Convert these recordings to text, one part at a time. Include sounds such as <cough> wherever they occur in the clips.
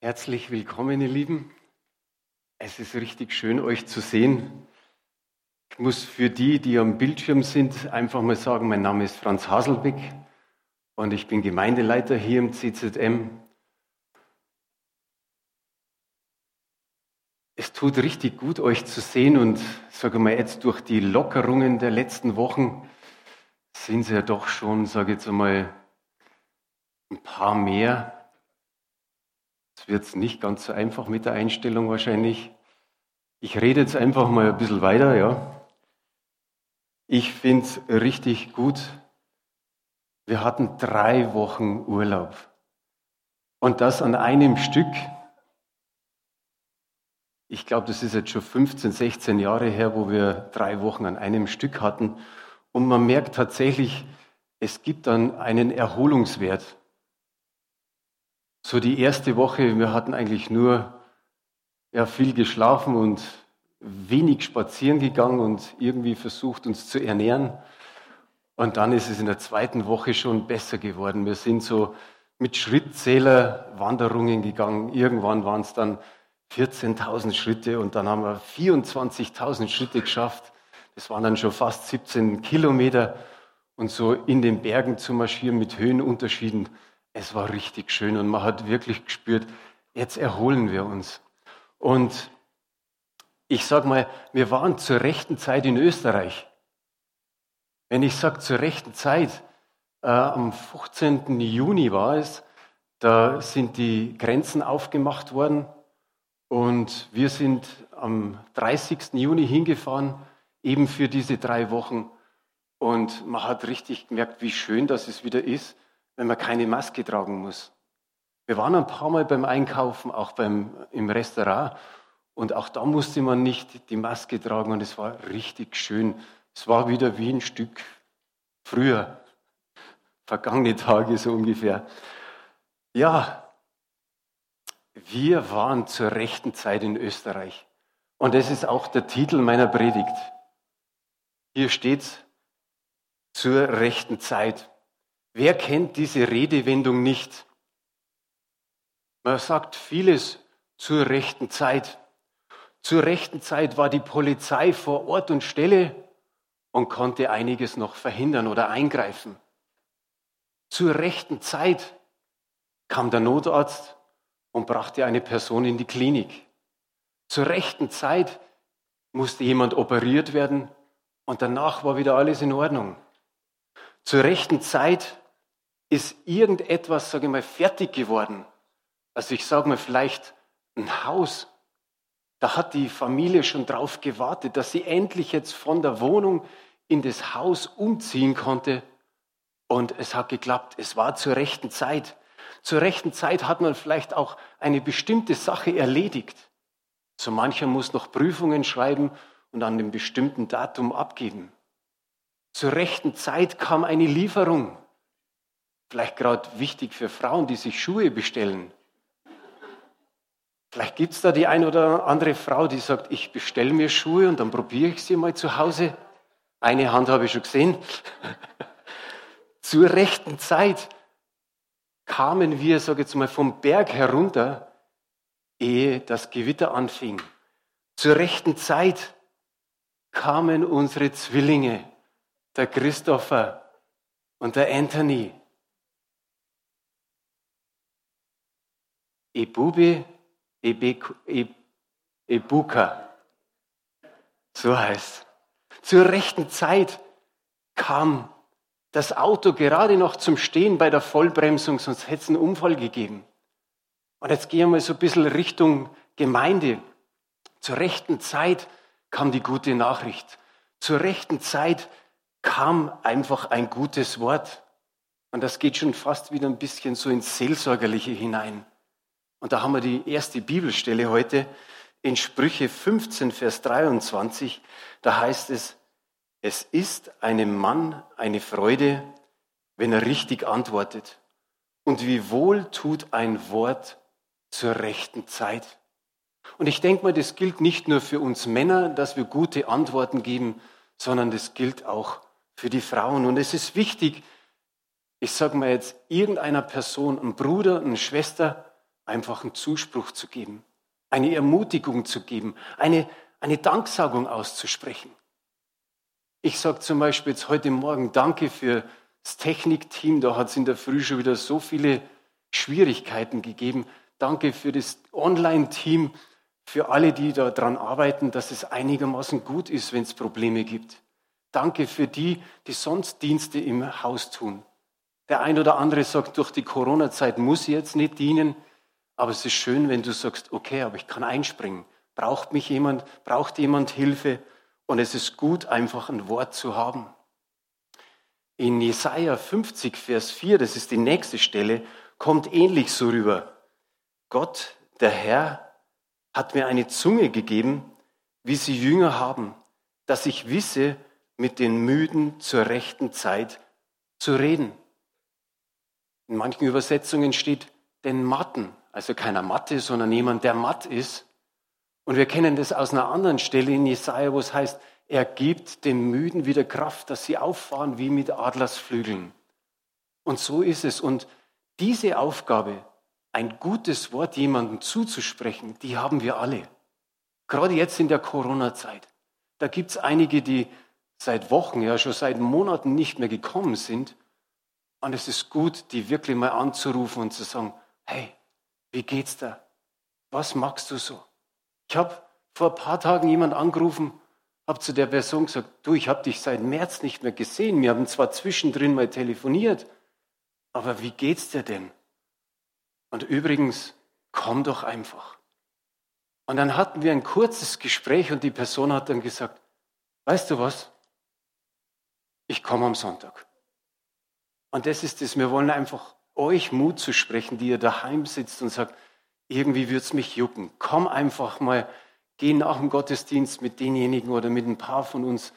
Herzlich willkommen, ihr Lieben. Es ist richtig schön, euch zu sehen. Ich muss für die, die am Bildschirm sind, einfach mal sagen, mein Name ist Franz Haselbeck und ich bin Gemeindeleiter hier im CZM. Es tut richtig gut, euch zu sehen und sage mal jetzt durch die Lockerungen der letzten Wochen sind es ja doch schon, sage ich jetzt einmal, ein paar mehr wird es nicht ganz so einfach mit der Einstellung wahrscheinlich. Ich rede jetzt einfach mal ein bisschen weiter, ja. Ich finde es richtig gut. Wir hatten drei Wochen Urlaub. Und das an einem Stück. Ich glaube, das ist jetzt schon 15, 16 Jahre her, wo wir drei Wochen an einem Stück hatten. Und man merkt tatsächlich, es gibt dann einen Erholungswert. So die erste Woche, wir hatten eigentlich nur ja, viel geschlafen und wenig spazieren gegangen und irgendwie versucht, uns zu ernähren. Und dann ist es in der zweiten Woche schon besser geworden. Wir sind so mit Schrittzähler-Wanderungen gegangen. Irgendwann waren es dann 14.000 Schritte und dann haben wir 24.000 Schritte geschafft. Das waren dann schon fast 17 Kilometer. Und so in den Bergen zu marschieren mit Höhenunterschieden, es war richtig schön und man hat wirklich gespürt, jetzt erholen wir uns. Und ich sage mal, wir waren zur rechten Zeit in Österreich. Wenn ich sage zur rechten Zeit, äh, am 15. Juni war es, da sind die Grenzen aufgemacht worden und wir sind am 30. Juni hingefahren, eben für diese drei Wochen. Und man hat richtig gemerkt, wie schön das es wieder ist, wenn man keine Maske tragen muss. Wir waren ein paar Mal beim Einkaufen, auch beim, im Restaurant. Und auch da musste man nicht die Maske tragen und es war richtig schön. Es war wieder wie ein Stück früher, vergangene Tage so ungefähr. Ja, wir waren zur rechten Zeit in Österreich. Und das ist auch der Titel meiner Predigt. Hier steht zur rechten Zeit. Wer kennt diese Redewendung nicht? Man sagt vieles zur rechten Zeit. Zur rechten Zeit war die Polizei vor Ort und Stelle und konnte einiges noch verhindern oder eingreifen. Zur rechten Zeit kam der Notarzt und brachte eine Person in die Klinik. Zur rechten Zeit musste jemand operiert werden und danach war wieder alles in Ordnung. Zur rechten Zeit ist irgendetwas, sage ich mal, fertig geworden. Also ich sage mal vielleicht ein Haus. Da hat die Familie schon drauf gewartet, dass sie endlich jetzt von der Wohnung in das Haus umziehen konnte. Und es hat geklappt. Es war zur rechten Zeit. Zur rechten Zeit hat man vielleicht auch eine bestimmte Sache erledigt. So mancher muss noch Prüfungen schreiben und an einem bestimmten Datum abgeben. Zur rechten Zeit kam eine Lieferung. Vielleicht gerade wichtig für Frauen, die sich Schuhe bestellen. Vielleicht gibt es da die eine oder andere Frau, die sagt, ich bestelle mir Schuhe und dann probiere ich sie mal zu Hause. Eine Hand habe ich schon gesehen. <laughs> Zur rechten Zeit kamen wir, sage ich jetzt mal, vom Berg herunter, ehe das Gewitter anfing. Zur rechten Zeit kamen unsere Zwillinge, der Christopher und der Anthony. Ebube, Ebuka. So heißt. Zur rechten Zeit kam das Auto gerade noch zum Stehen bei der Vollbremsung, sonst hätte es einen Unfall gegeben. Und jetzt gehen wir mal so ein bisschen Richtung Gemeinde. Zur rechten Zeit kam die gute Nachricht. Zur rechten Zeit kam einfach ein gutes Wort. Und das geht schon fast wieder ein bisschen so ins Seelsorgerliche hinein. Und da haben wir die erste Bibelstelle heute in Sprüche 15, Vers 23. Da heißt es, es ist einem Mann eine Freude, wenn er richtig antwortet. Und wie wohl tut ein Wort zur rechten Zeit. Und ich denke mal, das gilt nicht nur für uns Männer, dass wir gute Antworten geben, sondern das gilt auch für die Frauen. Und es ist wichtig, ich sage mal jetzt irgendeiner Person, ein Bruder, eine Schwester, einfach einen Zuspruch zu geben, eine Ermutigung zu geben, eine, eine Danksagung auszusprechen. Ich sage zum Beispiel jetzt heute Morgen Danke für das Technikteam, da hat es in der Früh schon wieder so viele Schwierigkeiten gegeben. Danke für das Online-Team, für alle, die daran arbeiten, dass es einigermaßen gut ist, wenn es Probleme gibt. Danke für die, die sonst Dienste im Haus tun. Der ein oder andere sagt, durch die Corona-Zeit muss ich jetzt nicht dienen, aber es ist schön, wenn du sagst, okay, aber ich kann einspringen. Braucht mich jemand, braucht jemand Hilfe? Und es ist gut, einfach ein Wort zu haben. In Jesaja 50, Vers 4, das ist die nächste Stelle, kommt ähnlich so rüber. Gott, der Herr, hat mir eine Zunge gegeben, wie sie Jünger haben, dass ich wisse, mit den Müden zur rechten Zeit zu reden. In manchen Übersetzungen steht den Matten, also keiner Matte, sondern jemand, der matt ist. Und wir kennen das aus einer anderen Stelle in Jesaja, wo es heißt, er gibt den Müden wieder Kraft, dass sie auffahren wie mit Adlersflügeln. Und so ist es. Und diese Aufgabe, ein gutes Wort jemandem zuzusprechen, die haben wir alle. Gerade jetzt in der Corona-Zeit. Da gibt es einige, die seit Wochen, ja schon seit Monaten nicht mehr gekommen sind. Und es ist gut, die wirklich mal anzurufen und zu sagen, hey, wie geht's da? Was magst du so? Ich habe vor ein paar Tagen jemand angerufen, habe zu der Person gesagt, du, ich habe dich seit März nicht mehr gesehen. Wir haben zwar zwischendrin mal telefoniert, aber wie geht's dir denn? Und übrigens, komm doch einfach. Und dann hatten wir ein kurzes Gespräch und die Person hat dann gesagt, weißt du was? Ich komme am Sonntag. Und das ist es, wir wollen einfach euch Mut zu sprechen, die ihr daheim sitzt und sagt, irgendwie wird's mich jucken. Komm einfach mal, geh nach dem Gottesdienst mit denjenigen oder mit ein paar von uns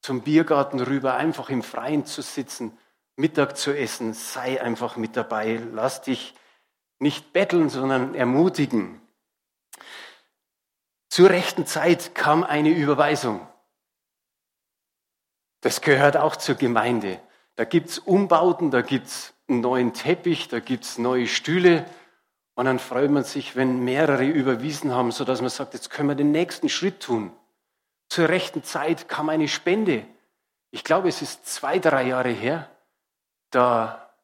zum Biergarten rüber, einfach im Freien zu sitzen, Mittag zu essen, sei einfach mit dabei, lass dich nicht betteln, sondern ermutigen. Zur rechten Zeit kam eine Überweisung. Das gehört auch zur Gemeinde. Da gibt's Umbauten, da gibt's einen neuen Teppich, da gibt's neue Stühle. Und dann freut man sich, wenn mehrere überwiesen haben, sodass man sagt, jetzt können wir den nächsten Schritt tun. Zur rechten Zeit kam eine Spende. Ich glaube, es ist zwei, drei Jahre her. Da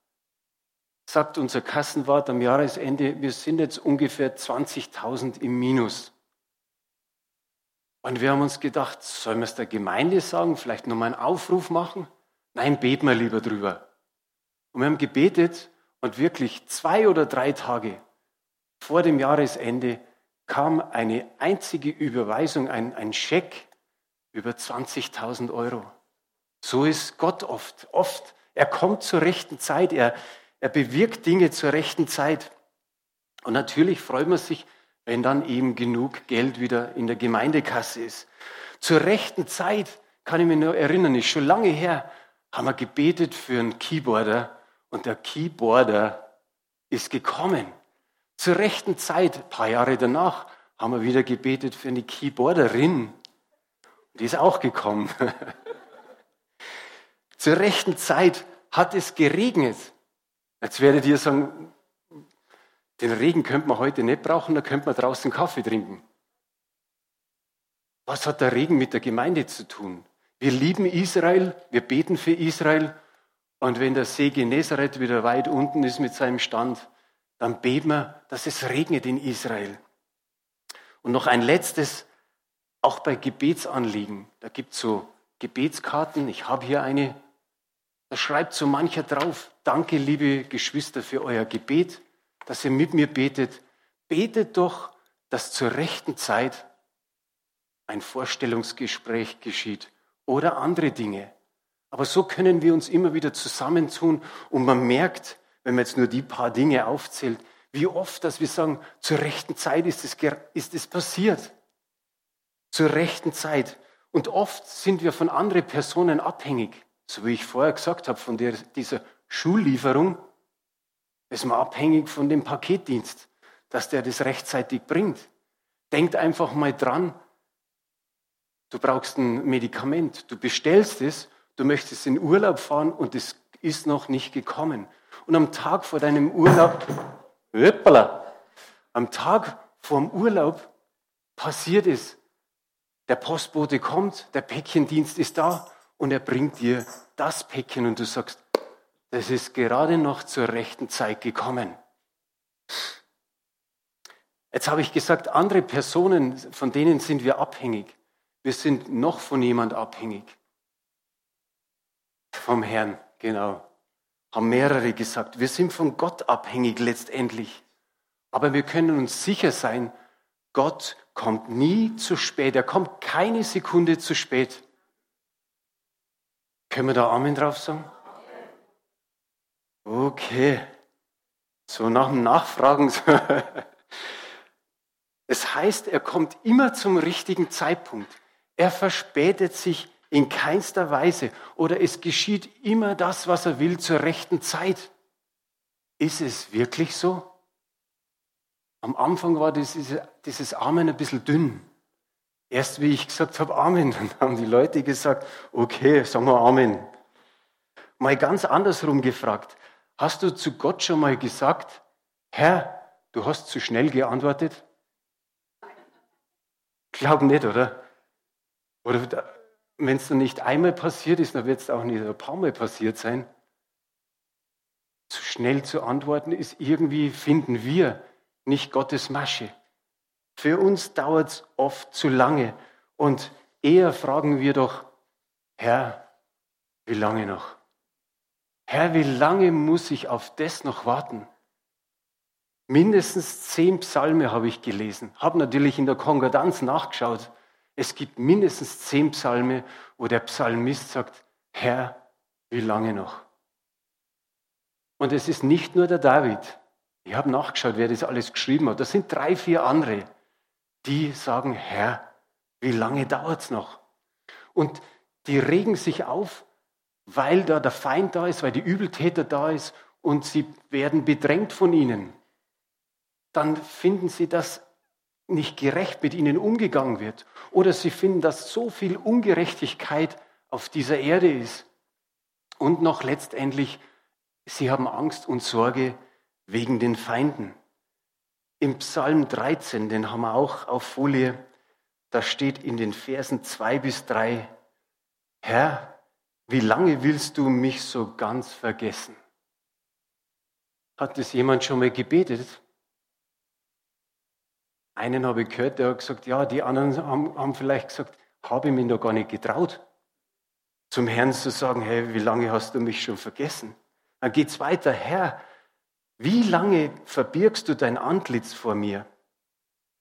sagt unser Kassenwart am Jahresende, wir sind jetzt ungefähr 20.000 im Minus. Und wir haben uns gedacht, sollen wir es der Gemeinde sagen, vielleicht nochmal einen Aufruf machen? Nein, beten wir lieber drüber. Und wir haben gebetet und wirklich zwei oder drei Tage vor dem Jahresende kam eine einzige Überweisung, ein, ein Scheck über 20.000 Euro. So ist Gott oft. Oft, er kommt zur rechten Zeit, er, er bewirkt Dinge zur rechten Zeit. Und natürlich freut man sich, wenn dann eben genug Geld wieder in der Gemeindekasse ist. Zur rechten Zeit kann ich mich nur erinnern, ist schon lange her, haben wir gebetet für einen Keyboarder und der Keyboarder ist gekommen. Zur rechten Zeit, ein paar Jahre danach, haben wir wieder gebetet für eine Keyboarderin. Die ist auch gekommen. <laughs> Zur rechten Zeit hat es geregnet. Jetzt werdet ihr sagen, den Regen könnte man heute nicht brauchen, da könnte man draußen Kaffee trinken. Was hat der Regen mit der Gemeinde zu tun? Wir lieben Israel, wir beten für Israel und wenn der See Genezareth wieder weit unten ist mit seinem Stand, dann beten wir, dass es regnet in Israel. Und noch ein letztes, auch bei Gebetsanliegen. Da gibt es so Gebetskarten, ich habe hier eine, da schreibt so mancher drauf, danke liebe Geschwister für euer Gebet dass ihr mit mir betet. Betet doch, dass zur rechten Zeit ein Vorstellungsgespräch geschieht oder andere Dinge. Aber so können wir uns immer wieder zusammentun und man merkt, wenn man jetzt nur die paar Dinge aufzählt, wie oft, dass wir sagen, zur rechten Zeit ist es, ist es passiert. Zur rechten Zeit. Und oft sind wir von anderen Personen abhängig. So wie ich vorher gesagt habe, von der, dieser Schullieferung ist man abhängig von dem Paketdienst, dass der das rechtzeitig bringt. Denkt einfach mal dran, du brauchst ein Medikament, du bestellst es, du möchtest in Urlaub fahren und es ist noch nicht gekommen. Und am Tag vor deinem Urlaub, hoppala, am Tag vorm Urlaub passiert es. Der Postbote kommt, der Päckchendienst ist da und er bringt dir das Päckchen und du sagst, das ist gerade noch zur rechten Zeit gekommen. Jetzt habe ich gesagt, andere Personen, von denen sind wir abhängig. Wir sind noch von jemand abhängig. Vom Herrn, genau. Haben mehrere gesagt. Wir sind von Gott abhängig letztendlich. Aber wir können uns sicher sein, Gott kommt nie zu spät. Er kommt keine Sekunde zu spät. Können wir da Amen drauf sagen? Okay. So nach dem Nachfragen. <laughs> Es heißt, er kommt immer zum richtigen Zeitpunkt. Er verspätet sich in keinster Weise oder es geschieht immer das, was er will zur rechten Zeit. Ist es wirklich so? Am Anfang war dieses, dieses Amen ein bisschen dünn. Erst wie ich gesagt habe Amen, <laughs> dann haben die Leute gesagt, okay, sagen wir Amen. Mal ganz andersrum gefragt. Hast du zu Gott schon mal gesagt, Herr, du hast zu schnell geantwortet? Glaub nicht, oder? Oder wenn es dann nicht einmal passiert ist, dann wird es auch nicht ein paar Mal passiert sein. Zu schnell zu antworten ist irgendwie, finden wir, nicht Gottes Masche. Für uns dauert es oft zu lange und eher fragen wir doch, Herr, wie lange noch? Herr, wie lange muss ich auf das noch warten? Mindestens zehn Psalme habe ich gelesen, habe natürlich in der Konkordanz nachgeschaut. Es gibt mindestens zehn Psalme, wo der Psalmist sagt, Herr, wie lange noch? Und es ist nicht nur der David. Ich habe nachgeschaut, wer das alles geschrieben hat. Das sind drei, vier andere, die sagen, Herr, wie lange dauert es noch? Und die regen sich auf, weil da der Feind da ist, weil die Übeltäter da ist und sie werden bedrängt von ihnen dann finden sie, dass nicht gerecht mit ihnen umgegangen wird. Oder sie finden, dass so viel Ungerechtigkeit auf dieser Erde ist. Und noch letztendlich, sie haben Angst und Sorge wegen den Feinden. Im Psalm 13, den haben wir auch auf Folie, da steht in den Versen 2 bis 3, Herr, wie lange willst du mich so ganz vergessen? Hat das jemand schon mal gebetet? Einen habe ich gehört, der hat gesagt, ja, die anderen haben, haben vielleicht gesagt, habe ich mich noch gar nicht getraut, zum Herrn zu sagen, hey, wie lange hast du mich schon vergessen? Dann geht es weiter, Herr, wie lange verbirgst du dein Antlitz vor mir?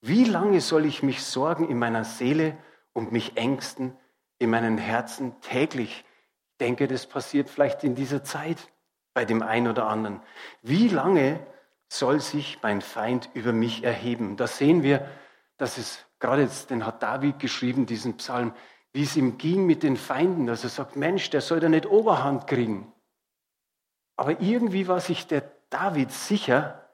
Wie lange soll ich mich sorgen in meiner Seele und mich ängsten in meinem Herzen täglich? Ich denke, das passiert vielleicht in dieser Zeit bei dem einen oder anderen. Wie lange soll sich mein Feind über mich erheben. Da sehen wir, dass es gerade jetzt, den hat David geschrieben, diesen Psalm, wie es ihm ging mit den Feinden, dass er sagt, Mensch, der soll da nicht Oberhand kriegen. Aber irgendwie war sich der David sicher,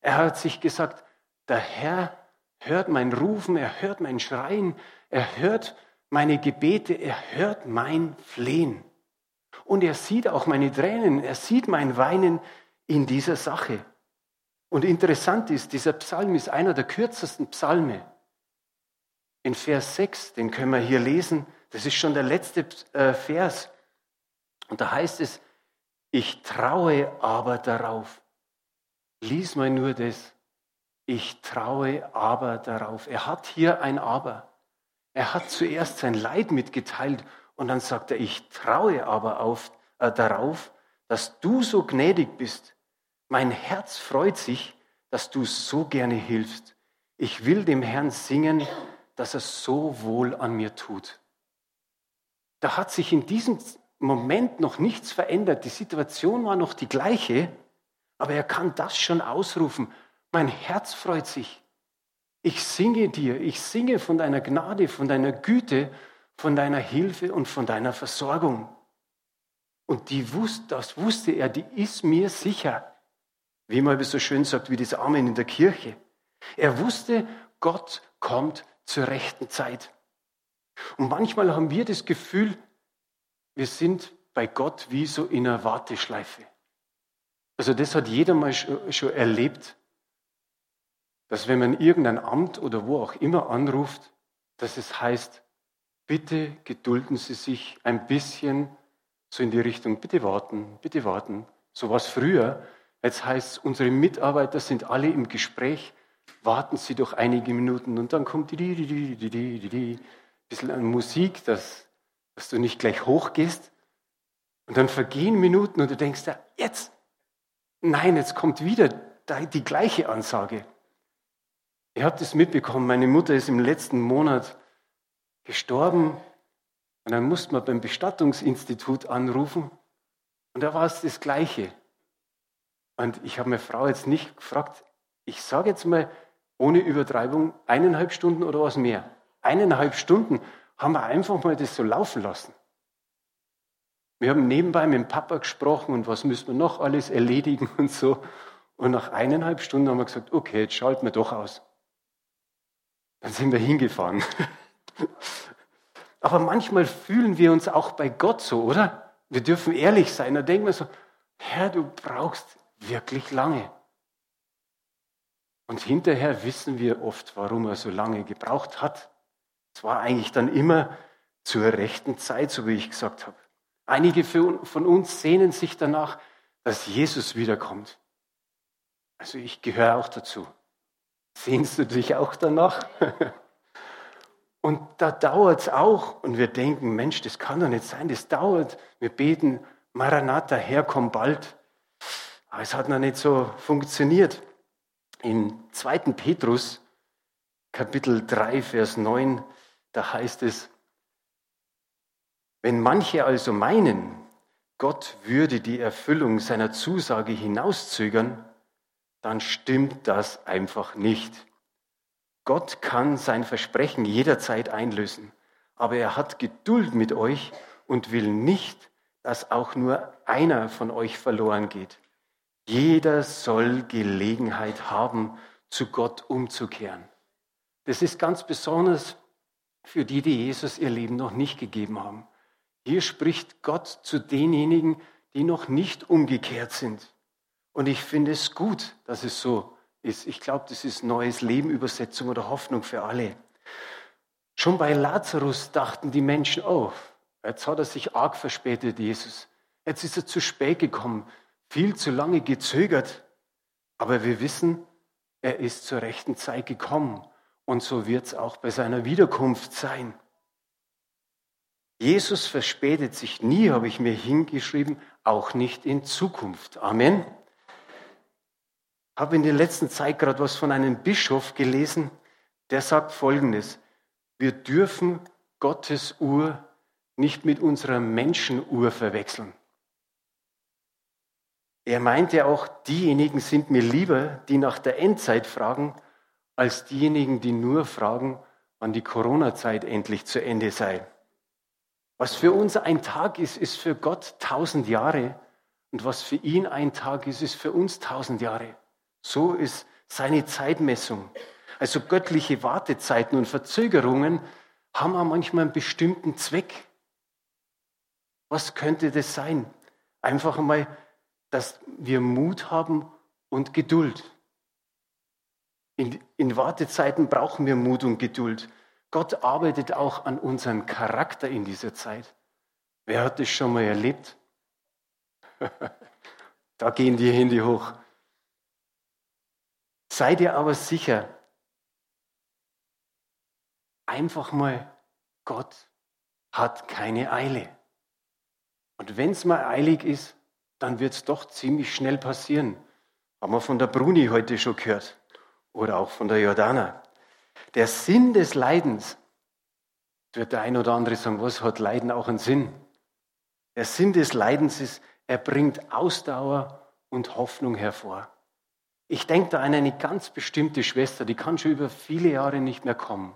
er hat sich gesagt, der Herr hört mein Rufen, er hört mein Schreien, er hört meine Gebete, er hört mein Flehen. Und er sieht auch meine Tränen, er sieht mein Weinen in dieser Sache. Und interessant ist, dieser Psalm ist einer der kürzesten Psalme. In Vers 6, den können wir hier lesen, das ist schon der letzte äh, Vers. Und da heißt es, ich traue aber darauf. Lies mal nur das. Ich traue aber darauf. Er hat hier ein Aber. Er hat zuerst sein Leid mitgeteilt und dann sagt er, ich traue aber auf, äh, darauf, dass du so gnädig bist, mein Herz freut sich, dass du so gerne hilfst. Ich will dem Herrn singen, dass er so wohl an mir tut. Da hat sich in diesem Moment noch nichts verändert. Die Situation war noch die gleiche, aber er kann das schon ausrufen. Mein Herz freut sich. Ich singe dir, ich singe von deiner Gnade, von deiner Güte, von deiner Hilfe und von deiner Versorgung. Und die wusste, das wusste er, die ist mir sicher. Wie man so schön sagt, wie das Amen in der Kirche. Er wusste, Gott kommt zur rechten Zeit. Und manchmal haben wir das Gefühl, wir sind bei Gott wie so in einer Warteschleife. Also das hat jeder mal schon erlebt. dass wenn man irgendein Amt oder wo auch immer anruft, dass es heißt, bitte gedulden Sie sich ein bisschen so in die Richtung, bitte warten, bitte warten. So was früher. Jetzt heißt es, unsere Mitarbeiter sind alle im Gespräch, warten Sie doch einige Minuten und dann kommt ein bisschen an Musik, dass, dass du nicht gleich hochgehst. Und dann vergehen Minuten und du denkst, jetzt, nein, jetzt kommt wieder die gleiche Ansage. Ihr habt es mitbekommen, meine Mutter ist im letzten Monat gestorben und dann musste man beim Bestattungsinstitut anrufen und da war es das Gleiche. Und ich habe meine Frau jetzt nicht gefragt, ich sage jetzt mal ohne Übertreibung, eineinhalb Stunden oder was mehr. Eineinhalb Stunden haben wir einfach mal das so laufen lassen. Wir haben nebenbei mit dem Papa gesprochen und was müssen wir noch alles erledigen und so. Und nach eineinhalb Stunden haben wir gesagt, okay, jetzt schalten wir doch aus. Dann sind wir hingefahren. <laughs> Aber manchmal fühlen wir uns auch bei Gott so, oder? Wir dürfen ehrlich sein. Da denken wir so, Herr, du brauchst wirklich lange. Und hinterher wissen wir oft, warum er so lange gebraucht hat. Es war eigentlich dann immer zur rechten Zeit, so wie ich gesagt habe. Einige von uns sehnen sich danach, dass Jesus wiederkommt. Also ich gehöre auch dazu. Sehnst du dich auch danach? <laughs> Und da dauert es auch. Und wir denken, Mensch, das kann doch nicht sein, das dauert. Wir beten, Maranatha, Herr, komm bald. Aber es hat noch nicht so funktioniert. In 2. Petrus, Kapitel 3, Vers 9, da heißt es, wenn manche also meinen, Gott würde die Erfüllung seiner Zusage hinauszögern, dann stimmt das einfach nicht. Gott kann sein Versprechen jederzeit einlösen, aber er hat Geduld mit euch und will nicht, dass auch nur einer von euch verloren geht. Jeder soll Gelegenheit haben, zu Gott umzukehren. Das ist ganz besonders für die, die Jesus ihr Leben noch nicht gegeben haben. Hier spricht Gott zu denjenigen, die noch nicht umgekehrt sind. Und ich finde es gut, dass es so ist. Ich glaube, das ist neues Leben, Übersetzung oder Hoffnung für alle. Schon bei Lazarus dachten die Menschen, oh, jetzt hat er sich arg verspätet, Jesus. Jetzt ist er zu spät gekommen, viel zu lange gezögert. Aber wir wissen, er ist zur rechten Zeit gekommen. Und so wird es auch bei seiner Wiederkunft sein. Jesus verspätet sich nie, habe ich mir hingeschrieben, auch nicht in Zukunft. Amen habe in der letzten Zeit gerade was von einem Bischof gelesen, der sagt Folgendes. Wir dürfen Gottes Uhr nicht mit unserer Menschenuhr verwechseln. Er meinte auch, diejenigen sind mir lieber, die nach der Endzeit fragen, als diejenigen, die nur fragen, wann die Corona-Zeit endlich zu Ende sei. Was für uns ein Tag ist, ist für Gott tausend Jahre. Und was für ihn ein Tag ist, ist für uns tausend Jahre. So ist seine Zeitmessung. Also göttliche Wartezeiten und Verzögerungen haben auch manchmal einen bestimmten Zweck. Was könnte das sein? Einfach einmal, dass wir Mut haben und Geduld. In, in, Wartezeiten brauchen wir Mut und Geduld. Gott arbeitet auch an unserem Charakter in dieser Zeit. Wer hat das schon mal erlebt? <laughs> da gehen die Hände hoch. Sei dir aber sicher, einfach mal, Gott hat keine Eile. Und wenn es mal eilig ist, dann wird es doch ziemlich schnell passieren. Haben wir von der Bruni heute schon gehört oder auch von der Jordana. Der Sinn des Leidens, wird der ein oder andere sagen, was hat Leiden auch einen Sinn? Der Sinn des Leidens ist, er bringt Ausdauer und Hoffnung hervor. Ich denke da an eine ganz bestimmte Schwester, die kann schon über viele Jahre nicht mehr kommen.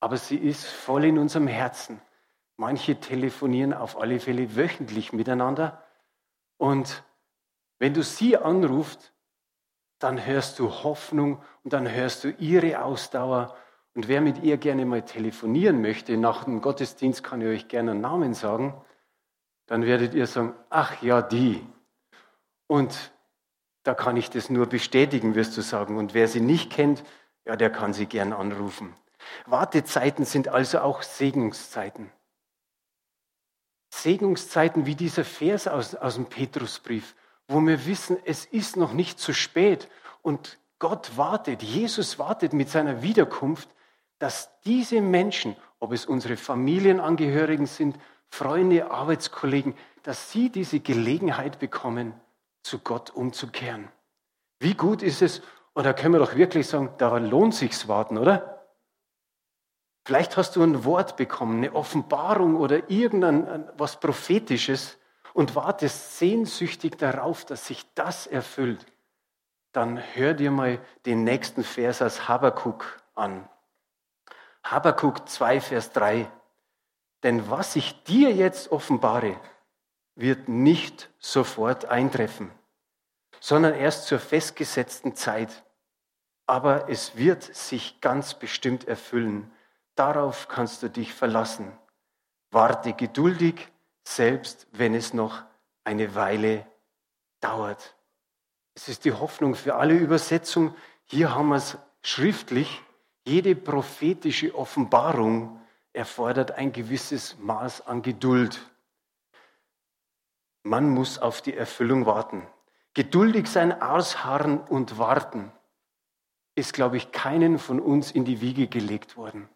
Aber sie ist voll in unserem Herzen. Manche telefonieren auf alle Fälle wöchentlich miteinander. Und wenn du sie anrufst, dann hörst du Hoffnung und dann hörst du ihre Ausdauer. Und wer mit ihr gerne mal telefonieren möchte, nach dem Gottesdienst kann ich euch gerne einen Namen sagen, dann werdet ihr sagen, ach ja, die. Und da kann ich das nur bestätigen, wirst du sagen. Und wer sie nicht kennt, ja, der kann sie gern anrufen. Wartezeiten sind also auch Segnungszeiten. Segnungszeiten wie dieser Vers aus, aus dem Petrusbrief, wo wir wissen, es ist noch nicht zu spät und Gott wartet, Jesus wartet mit seiner Wiederkunft, dass diese Menschen, ob es unsere Familienangehörigen sind, Freunde, Arbeitskollegen, dass sie diese Gelegenheit bekommen, zu Gott umzukehren. Wie gut ist es, und da können wir doch wirklich sagen, da lohnt sich's warten, oder? Vielleicht hast du ein Wort bekommen, eine Offenbarung oder irgendein was Prophetisches und wartest sehnsüchtig darauf, dass sich das erfüllt. Dann hör dir mal den nächsten Vers aus Habakkuk an. Habakkuk 2, Vers 3. Denn was ich dir jetzt offenbare, wird nicht sofort eintreffen, sondern erst zur festgesetzten Zeit. Aber es wird sich ganz bestimmt erfüllen. Darauf kannst du dich verlassen. Warte geduldig, selbst wenn es noch eine Weile dauert. Es ist die Hoffnung für alle Übersetzungen. Hier haben wir es schriftlich. Jede prophetische Offenbarung erfordert ein gewisses Maß an Geduld. Man muss auf die Erfüllung warten. Geduldig sein, ausharren und warten ist, glaube ich, keinen von uns in die Wiege gelegt worden.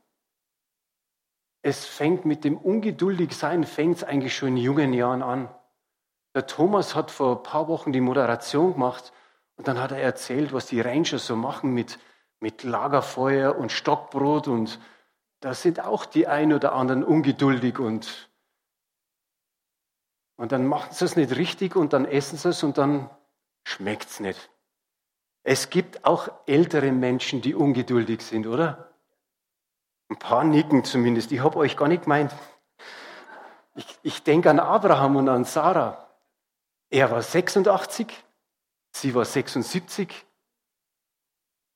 Es fängt mit dem Ungeduldigsein, fängt es eigentlich schon in jungen Jahren an. Der Thomas hat vor ein paar Wochen die Moderation gemacht und dann hat er erzählt, was die Ranger so machen mit, mit Lagerfeuer und Stockbrot und da sind auch die ein oder anderen ungeduldig und, und dann machen sie es nicht richtig und dann essen sie es und dann schmeckt es nicht. Es gibt auch ältere Menschen, die ungeduldig sind, oder? Ein paar nicken zumindest. Ich habe euch gar nicht gemeint. Ich, ich denke an Abraham und an Sarah. Er war 86, sie war 76.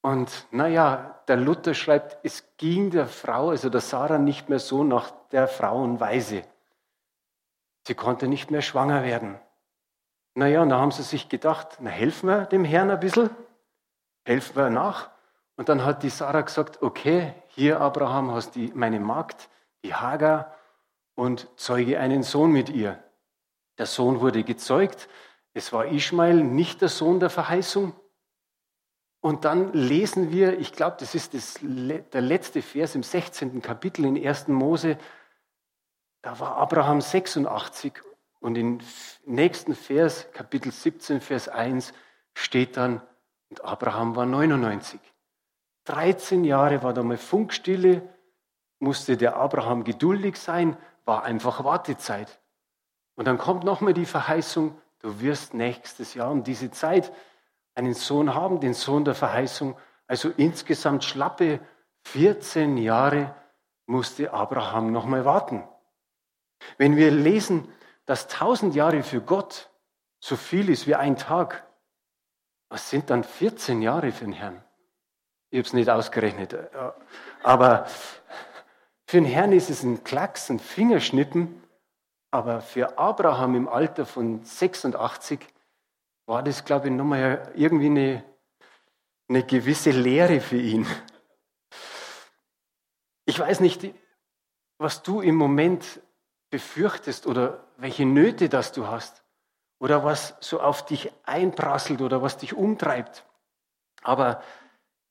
Und naja, der Luther schreibt, es ging der Frau, also der Sarah, nicht mehr so nach der Frauenweise. Sie konnte nicht mehr schwanger werden. Naja, und da haben sie sich gedacht, na helfen wir dem Herrn ein bisschen, helfen wir nach. Und dann hat die Sarah gesagt, okay, hier Abraham hast du meine Magd, die Hagar, und zeuge einen Sohn mit ihr. Der Sohn wurde gezeugt. Es war Ishmael, nicht der Sohn der Verheißung. Und dann lesen wir, ich glaube, das ist das, der letzte Vers im 16. Kapitel in 1. Mose, da war Abraham 86 und im nächsten Vers, Kapitel 17, Vers 1, steht dann, und Abraham war 99. 13 Jahre war da mal Funkstille, musste der Abraham geduldig sein, war einfach Wartezeit. Und dann kommt nochmal die Verheißung, du wirst nächstes Jahr um diese Zeit einen Sohn haben, den Sohn der Verheißung. Also insgesamt schlappe 14 Jahre musste Abraham nochmal warten. Wenn wir lesen, dass 1000 Jahre für Gott so viel ist wie ein Tag, was sind dann 14 Jahre für den Herrn? Ich habe es nicht ausgerechnet. Äh, aber für den Herrn ist es ein Klacks, ein Fingerschnippen. Aber für Abraham im Alter von 86 war das, glaube ich, nochmal irgendwie eine, eine gewisse Lehre für ihn. Ich weiß nicht, was du im Moment befürchtest oder welche Nöte das du hast oder was so auf dich einprasselt oder was dich umtreibt. Aber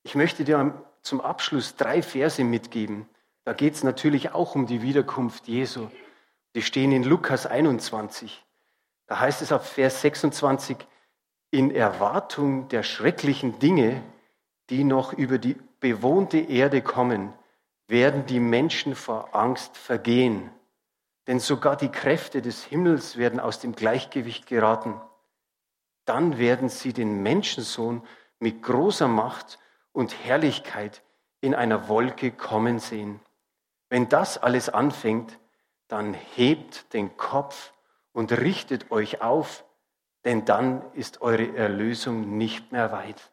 ich möchte dir zum Abschluss drei Verse mitgeben. Da geht es natürlich auch um die Wiederkunft Jesu. Die stehen in Lukas 21. Da heißt es auf Vers 26, in Erwartung der schrecklichen Dinge, die noch über die bewohnte Erde kommen, werden die Menschen vor Angst vergehen. Denn sogar die Kräfte des Himmels werden aus dem Gleichgewicht geraten. Dann werden sie den Menschensohn mit großer Macht und Herrlichkeit in einer Wolke kommen sehen. Wenn das alles anfängt, dann hebt den Kopf und richtet euch auf, denn dann ist eure Erlösung nicht mehr weit.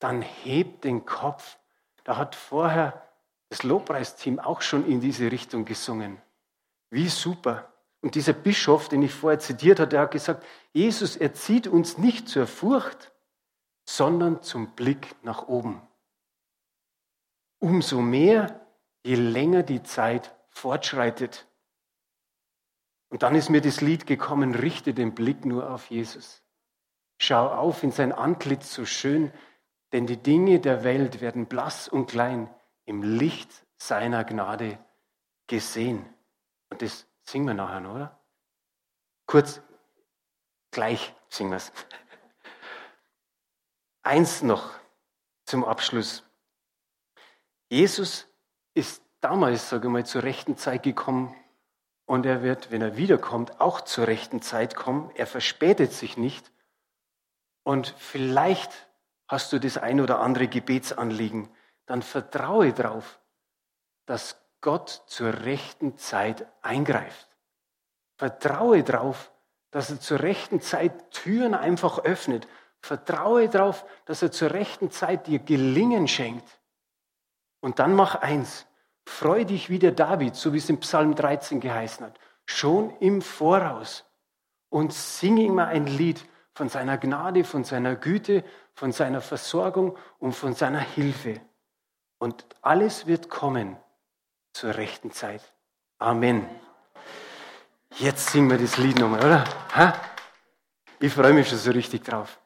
Dann hebt den Kopf. Da hat vorher das Lobpreisteam auch schon in diese Richtung gesungen. Wie super. Und dieser Bischof, den ich vorher zitiert hatte, der hat gesagt, Jesus erzieht uns nicht zur Furcht, sondern zum Blick nach oben. Umso mehr, je länger die Zeit fortschreitet. Und dann ist mir das Lied gekommen, richte den Blick nur auf Jesus. Schau auf in sein Antlitz so schön, denn die Dinge der Welt werden blass und klein im Licht seiner Gnade gesehen. Und das Singen wir nachher, oder? Kurz, gleich singen wir es. Eins noch zum Abschluss. Jesus ist damals, sage ich mal, zur rechten Zeit gekommen und er wird, wenn er wiederkommt, auch zur rechten Zeit kommen. Er verspätet sich nicht. Und vielleicht hast du das ein oder andere Gebetsanliegen. Dann vertraue darauf, dass Gott zur rechten Zeit eingreift. Vertraue darauf, dass er zur rechten Zeit Türen einfach öffnet. Vertraue darauf, dass er zur rechten Zeit dir Gelingen schenkt. Und dann mach eins. Freu dich wie der David, so wie es im Psalm 13 geheißen hat. Schon im Voraus. Und sing ihm ein Lied von seiner Gnade, von seiner Güte, von seiner Versorgung und von seiner Hilfe. Und alles wird kommen zur rechten Zeit. Amen. Jetzt singen wir das Lied nochmal, oder? Ich freue mich schon so richtig drauf.